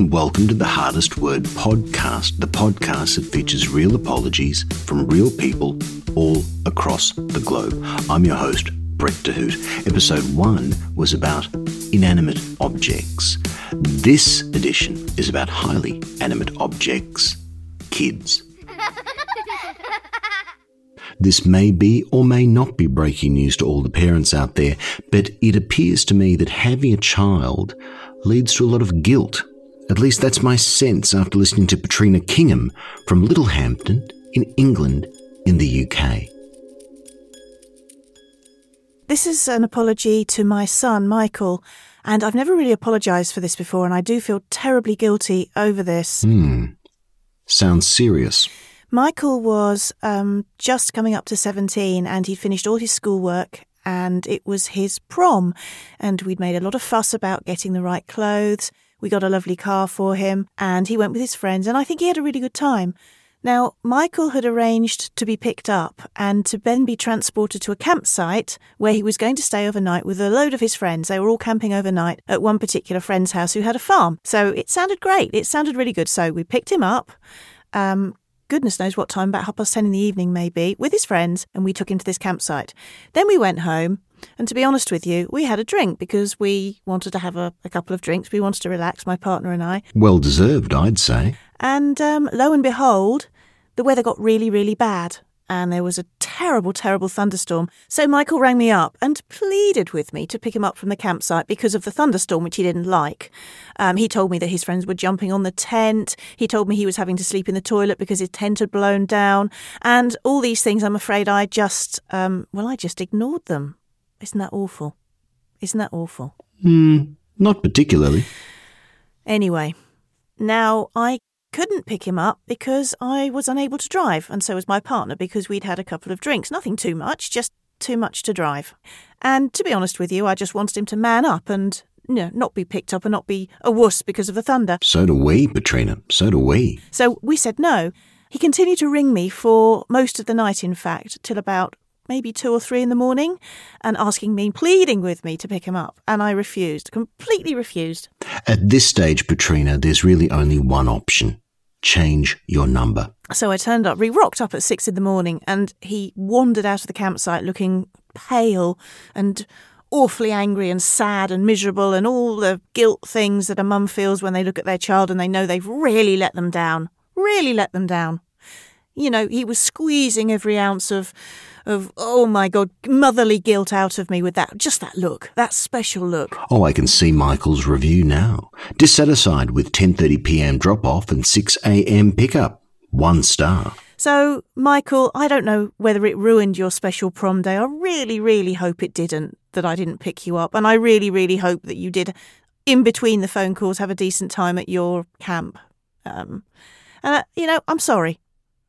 and welcome to the Hardest Word podcast, the podcast that features real apologies from real people all across the globe. I'm your host, Brett de Hoedt. Episode 1 was about inanimate objects. This edition is about highly animate objects, kids. This may be or may not be breaking news to all the parents out there, but it appears to me that having a child leads to a lot of guilt. At least that's my sense after listening to Patrina Kingham from Littlehampton in England in the UK. This is an apology to my son, Michael, and I've never really apologised for this before, and I do feel terribly guilty over this. Hmm. Sounds serious. Michael was um, just coming up to 17 and he'd finished all his schoolwork and it was his prom. And we'd made a lot of fuss about getting the right clothes. We got a lovely car for him and he went with his friends and I think he had a really good time. Now, Michael had arranged to be picked up and to then be transported to a campsite where he was going to stay overnight with a load of his friends. They were all camping overnight at one particular friend's house who had a farm. So it sounded great. It sounded really good. So we picked him up, um, goodness knows what time, about half past ten in the evening maybe, with his friends, and we took him to this campsite. Then we went home, and to be honest with you, we had a drink because we wanted to have a, a couple of drinks. We wanted to relax, my partner and I. Well deserved, I'd say. And um, lo and behold, the weather got really, really bad and there was a terrible, terrible thunderstorm. So Michael rang me up and pleaded with me to pick him up from the campsite because of the thunderstorm, which he didn't like. Um, he told me that his friends were jumping on the tent. He told me he was having to sleep in the toilet because his tent had blown down. And all these things, I'm afraid I just, um, well, I just ignored them. Isn't that awful? Isn't that awful? Hmm, not particularly. Anyway, now I couldn't pick him up because I was unable to drive, and so was my partner because we'd had a couple of drinks. Nothing too much, just too much to drive. And to be honest with you, I just wanted him to man up and you know, not be picked up and not be a wuss because of the thunder. So do we, Patrina. So do we. So we said no. He continued to ring me for most of the night, in fact, till about maybe two or three in the morning, and asking me, pleading with me to pick him up. And I refused, completely refused. At this stage, Patrina, there's really only one option change your number. So I turned up, we rocked up at six in the morning, and he wandered out of the campsite looking pale and awfully angry and sad and miserable and all the guilt things that a mum feels when they look at their child and they know they've really let them down. Really let them down. You know, he was squeezing every ounce of of oh my god, motherly guilt out of me with that just that look, that special look. Oh, I can see Michael's review now. Dissatisfied with 10:30 p.m. drop off and 6 a.m. pickup. 1 star. So, Michael, I don't know whether it ruined your special prom day. I really, really hope it didn't, that I didn't pick you up. And I really, really hope that you did, in between the phone calls, have a decent time at your camp. Um, and, uh, you know, I'm sorry.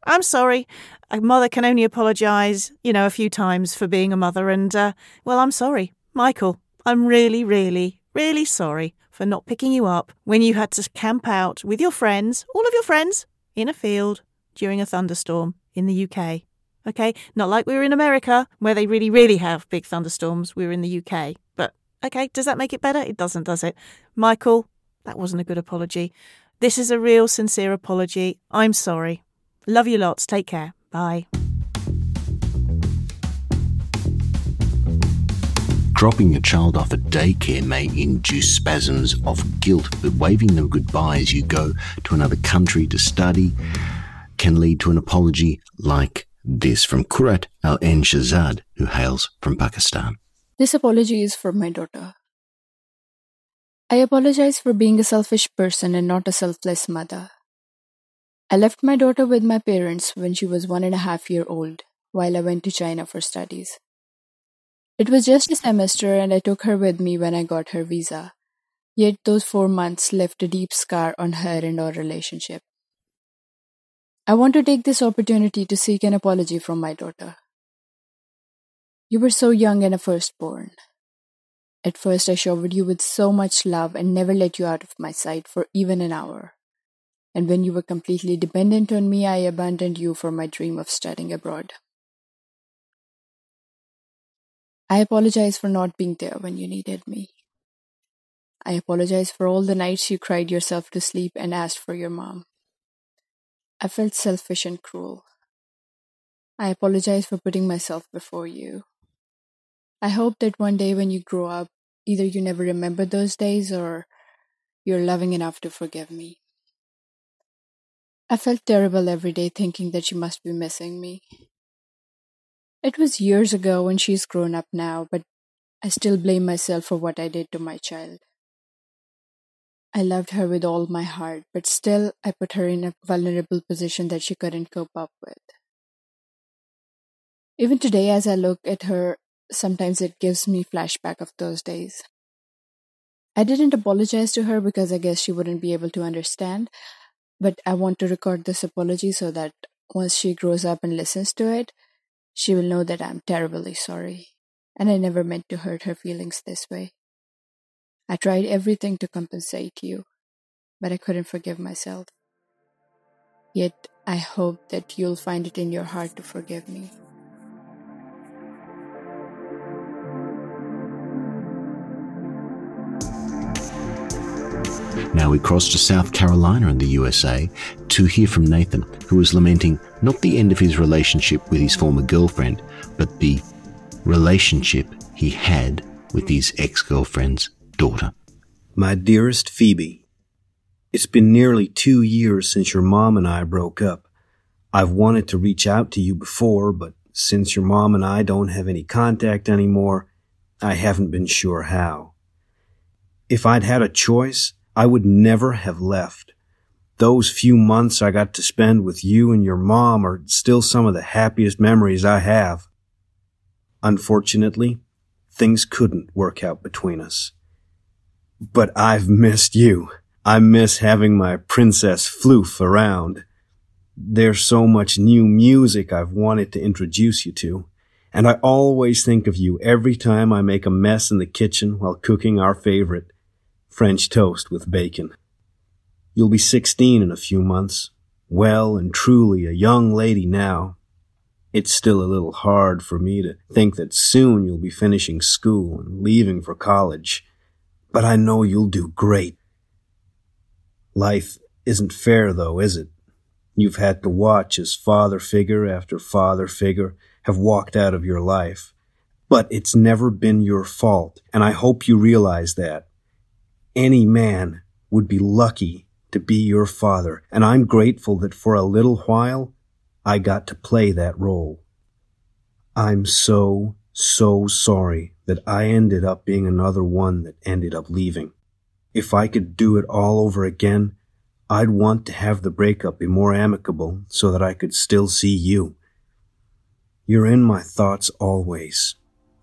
I'm sorry. A mother can only apologise, you know, a few times for being a mother. And, uh, well, I'm sorry. Michael, I'm really, really, really sorry for not picking you up when you had to camp out with your friends, all of your friends, in a field during a thunderstorm in the UK. Okay? Not like we were in America, where they really, really have big thunderstorms. We were in the UK. But, okay, does that make it better? It doesn't, does it? Michael, that wasn't a good apology. This is a real, sincere apology. I'm sorry. Love you lots. Take care. Bye. Dropping your child off at daycare may induce spasms of guilt, but waving them goodbye as you go to another country to study can lead to an apology like this from Qurat ul Ain Shahzad, who hails from Pakistan. This apology is for my daughter. I apologize for being a selfish person and not a selfless mother. I left my daughter with my parents when she was one and a half year old while I went to China for studies. It was just a semester and I took her with me when I got her visa. Yet those four months left a deep scar on her and our relationship. I want to take this opportunity to seek an apology from my daughter. You were so young and a firstborn. At first, I showered you with so much love and never let you out of my sight for even an hour. And when you were completely dependent on me, I abandoned you for my dream of studying abroad. I apologize for not being there when you needed me. I apologize for all the nights you cried yourself to sleep and asked for your mom. I felt selfish and cruel. I apologize for putting myself before you. I hope that one day when you grow up, either you never remember those days or you're loving enough to forgive me. I felt terrible every day thinking that she must be missing me. It was years ago and she's grown up now, but I still blame myself for what I did to my child. I loved her with all my heart, but still I put her in a vulnerable position that she couldn't cope up with. Even today, as I look at her, sometimes it gives me flashback of those days. I didn't apologize to her because I guess she wouldn't be able to understand, but I want to record this apology so that once she grows up and listens to it, she will know that I'm terribly sorry, and I never meant to hurt her feelings this way. I tried everything to compensate you, but I couldn't forgive myself. Yet I hope that you'll find it in your heart to forgive me. Now we cross to South Carolina in the USA to hear from Nathan, who is lamenting not the end of his relationship with his former girlfriend, but the relationship he had with his ex girlfriend's daughter. My dearest Phoebe, it's been nearly two years since your mom and I broke up. I've wanted to reach out to you before, but since your mom and I don't have any contact anymore, I haven't been sure how. If I'd had a choice, I would never have left. Those few months I got to spend with you and your mom are still some of the happiest memories I have. Unfortunately, things couldn't work out between us. But I've missed you. I miss having my Princess Floof around. There's so much new music I've wanted to introduce you to, and I always think of you every time I make a mess in the kitchen while cooking our favorite, French toast with bacon. You'll be 16 in a few months, well and truly a young lady now. It's still a little hard for me to think that soon you'll be finishing school and leaving for college, but I know you'll do great. Life isn't fair though, is it? You've had to watch as father figure after father figure have walked out of your life. But it's never been your fault, and I hope you realize that. Any man would be lucky to be your father, and I'm grateful that for a little while I got to play that role. I'm so, so sorry that I ended up being another one that ended up leaving. If I could do it all over again, I'd want to have the breakup be more amicable so that I could still see you. You're in my thoughts always.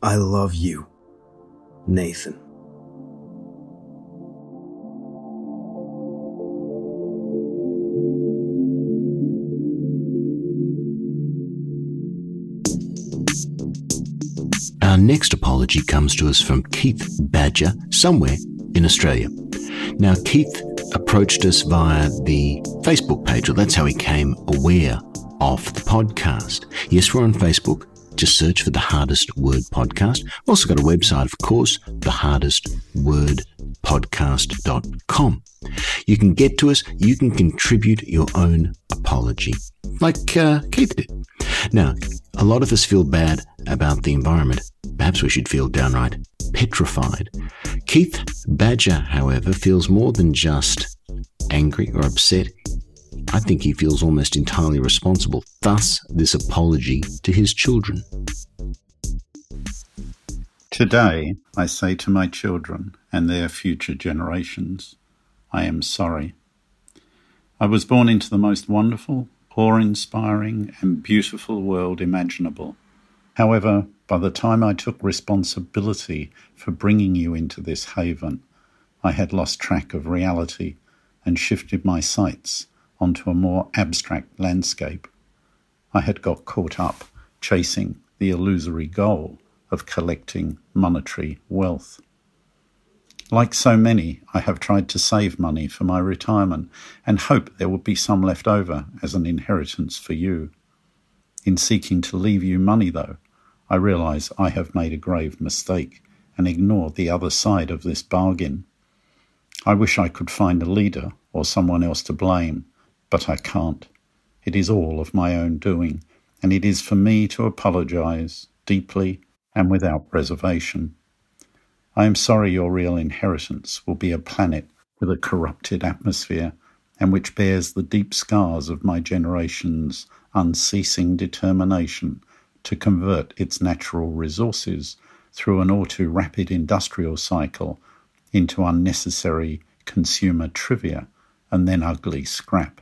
I love you. Nathan. Our next apology comes to us from Keith Badger, somewhere in Australia. Now, Keith approached us via the Facebook page, or that's how he came aware of the podcast. Yes, we're on Facebook. Just search for the Hardest Word Podcast. We've also got a website, of course, the Hardest Word Podcast.com. You can get to us. You can contribute your own apology, like uh, Keith did. Now, a lot of us feel bad about the environment. Perhaps we should feel downright petrified. Keith Badger, however, feels more than just angry or upset. I think he feels almost entirely responsible, thus, this apology to his children. Today, I say to my children and their future generations, I am sorry. I was born into the most wonderful, awe inspiring, and beautiful world imaginable. However, by the time I took responsibility for bringing you into this haven, I had lost track of reality and shifted my sights onto a more abstract landscape. I had got caught up chasing the illusory goal of collecting monetary wealth. Like so many, I have tried to save money for my retirement and hope there will be some left over as an inheritance for you. In seeking to leave you money, though, I realize I have made a grave mistake and ignored the other side of this bargain. I wish I could find a leader or someone else to blame, but I can't. It is all of my own doing, and it is for me to apologize deeply and without reservation. I am sorry your real inheritance will be a planet with a corrupted atmosphere and which bears the deep scars of my generation's unceasing determination to convert its natural resources through an all too rapid industrial cycle into unnecessary consumer trivia and then ugly scrap.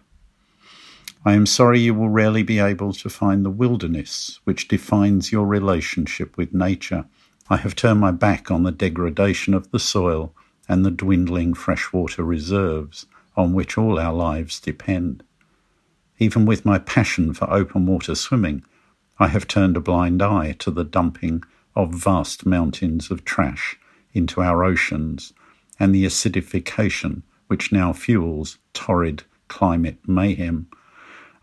I am sorry you will rarely be able to find the wilderness which defines your relationship with nature. I have turned my back on the degradation of the soil and the dwindling freshwater reserves on which all our lives depend. Even with my passion for open water swimming, I have turned a blind eye to the dumping of vast mountains of trash into our oceans and the acidification which now fuels torrid climate mayhem.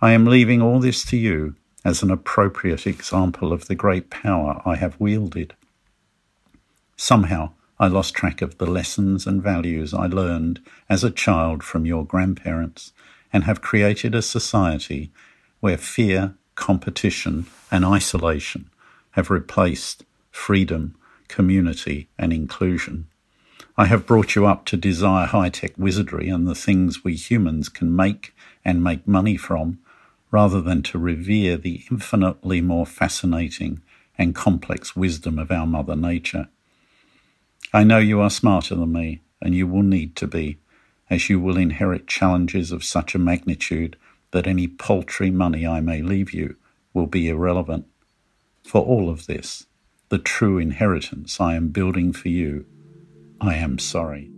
I am leaving all this to you as an appropriate example of the great power I have wielded. Somehow, I lost track of the lessons and values I learned as a child from your grandparents and have created a society where fear, competition, and isolation have replaced freedom, community, and inclusion. I have brought you up to desire high tech wizardry and the things we humans can make and make money from, rather than to revere the infinitely more fascinating and complex wisdom of our Mother Nature. I know you are smarter than me, and you will need to be, as you will inherit challenges of such a magnitude that any paltry money I may leave you will be irrelevant. For all of this, the true inheritance I am building for you, I am sorry.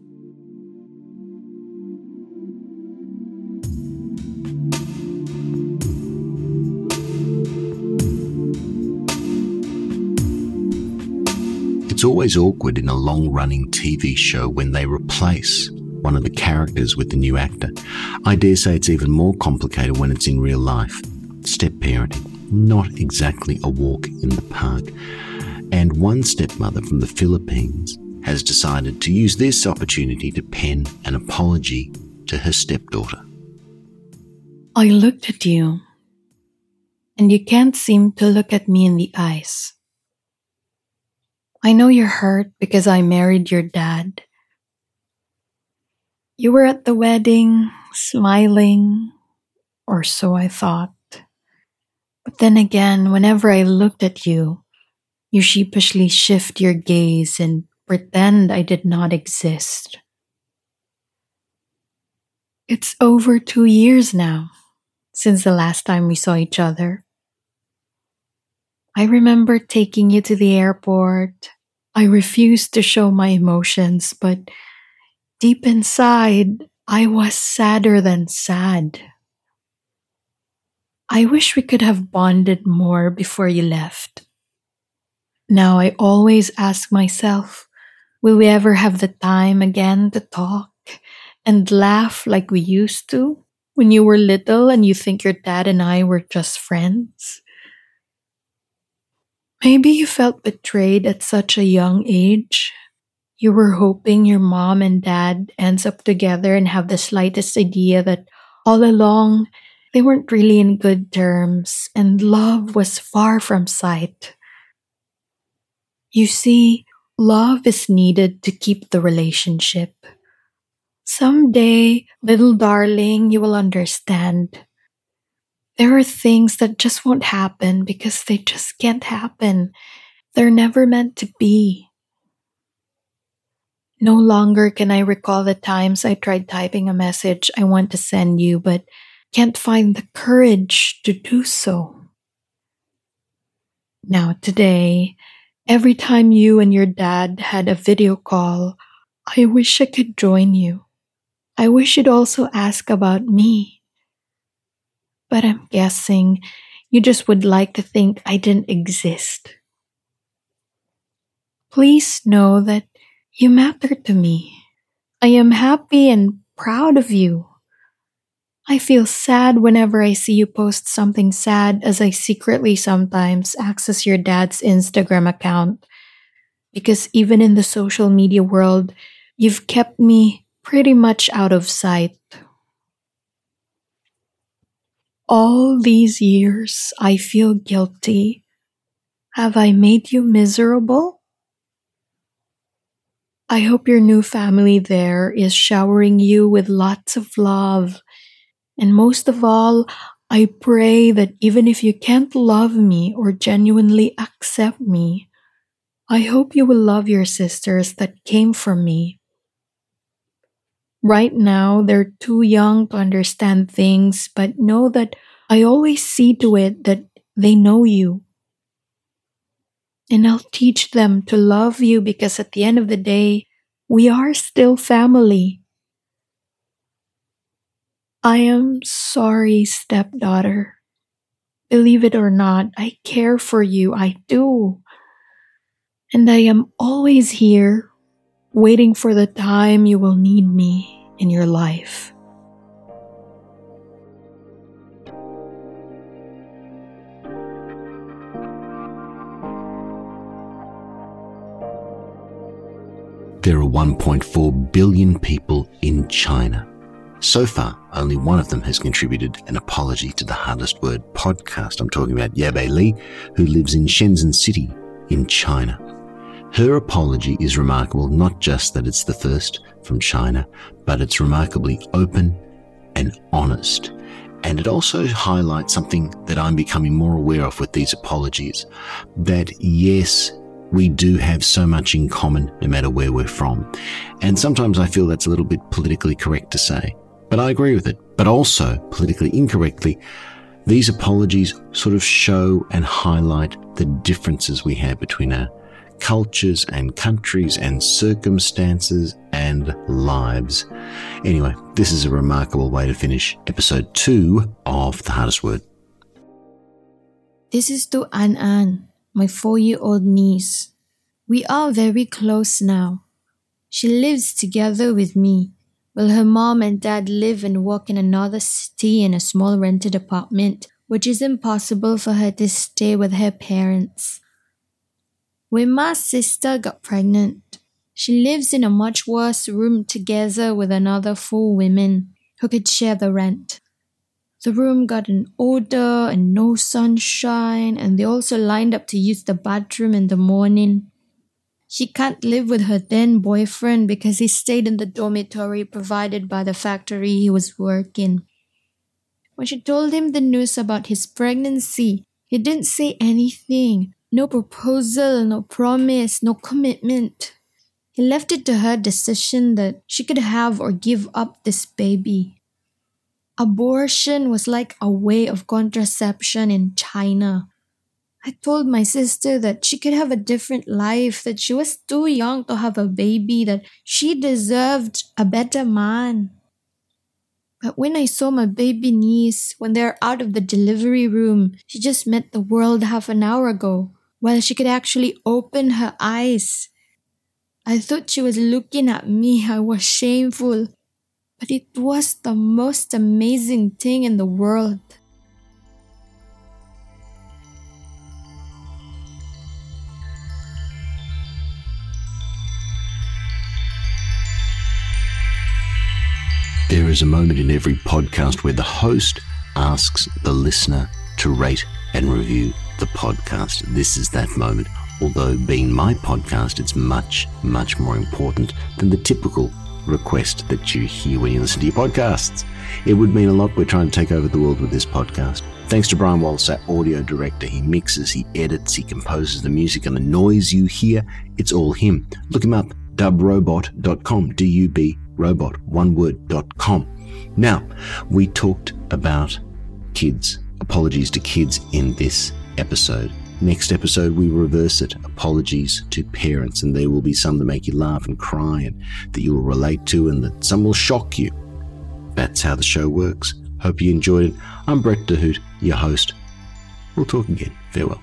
It's always awkward in a long running TV show when they replace one of the characters with the new actor. I dare say it's even more complicated when it's in real life. Step parenting, not exactly a walk in the park. And one stepmother from the Philippines has decided to use this opportunity to pen an apology to her stepdaughter. I looked at you, and you can't seem to look at me in the eyes. I know you're hurt because I married your dad. You were at the wedding, smiling, or so I thought. But then again, whenever I looked at you, you sheepishly shift your gaze and pretend I did not exist. It's over two years now since the last time we saw each other. I remember taking you to the airport, I refused to show my emotions, but deep inside, I was sadder than sad. I wish we could have bonded more before you left. Now I always ask myself, will we ever have the time again to talk and laugh like we used to when you were little and you think your dad and I were just friends? Maybe you felt betrayed at such a young age. You were hoping your mom and dad ends up together and have the slightest idea that all along they weren't really in good terms and love was far from sight. You see, love is needed to keep the relationship. Someday, little darling, you will understand. There are things that just won't happen because they just can't happen. They're never meant to be. No longer can I recall the times I tried typing a message I want to send you, but can't find the courage to do so. Now, today, every time you and your dad had a video call, I wish I could join you. I wish you'd also ask about me but I'm guessing you just would like to think I didn't exist. Please know that you matter to me. I am happy and proud of you. I feel sad whenever I see you post something sad as I secretly sometimes access your dad's Instagram account. Because even in the social media world, you've kept me pretty much out of sight. All these years, I feel guilty. Have I made you miserable? I hope your new family there is showering you with lots of love. And most of all, I pray that even if you can't love me or genuinely accept me, I hope you will love your sisters that came from me. Right now, they're too young to understand things, but know that I always see to it that they know you. And I'll teach them to love you because at the end of the day, we are still family. I am sorry, stepdaughter. Believe it or not, I care for you. I do. And I am always here, waiting for the time you will need me in your life. There are 1.4 billion people in China. So far, only one of them has contributed an apology to the Hardest Word podcast. I'm talking about Yabe Li, who lives in Shenzhen City in China. Her apology is remarkable, not just that it's the first from China, but it's remarkably open and honest. And it also highlights something that I'm becoming more aware of with these apologies that yes, we do have so much in common no matter where we're from. And sometimes I feel that's a little bit politically correct to say. But I agree with it. But also, politically incorrectly, these apologies sort of show and highlight the differences we have between our cultures and countries and circumstances and lives. Anyway, this is a remarkable way to finish episode two of The Hardest Word. This is to An An, my four year old niece. We are very close now. She lives together with me while her mom and dad live and work in another city in a small rented apartment, which is impossible for her to stay with her parents. When my sister got pregnant, she lives in a much worse room together with another four women who could share the rent. The room got an odor and no sunshine, and they also lined up to use the bathroom in the morning. She can't live with her then boyfriend because he stayed in the dormitory provided by the factory he was working. When she told him the news about his pregnancy, he didn't say anything. No proposal, no promise, no commitment. He left it to her decision that she could have or give up this baby. Abortion was like a way of contraception in China. I told my sister that she could have a different life, that she was too young to have a baby, that she deserved a better man. But when I saw my baby niece, when they're out of the delivery room, she just met the world half an hour ago, while she could actually open her eyes. I thought she was looking at me. I was shameful. But it was the most amazing thing in the world. There is a moment in every podcast where the host asks the listener to rate and review the podcast. This is that moment. Although being my podcast, it's much, much more important than the typical request that you hear when you listen to your podcasts. It would mean a lot. We're trying to take over the world with this podcast. Thanks to Brian Wallace, our audio director. He mixes, he edits, he composes the music, and the noise you hear, it's all him. Look him up, dubrobot.com, D U B robot, one word.com. Now, we talked about kids, apologies to kids in this episode. Next episode, we reverse it. Apologies to parents, and there will be some that make you laugh and cry, and that you will relate to, and that some will shock you. That's how the show works. Hope you enjoyed it. I'm Brett de Hoedt, your host. We'll talk again. Farewell.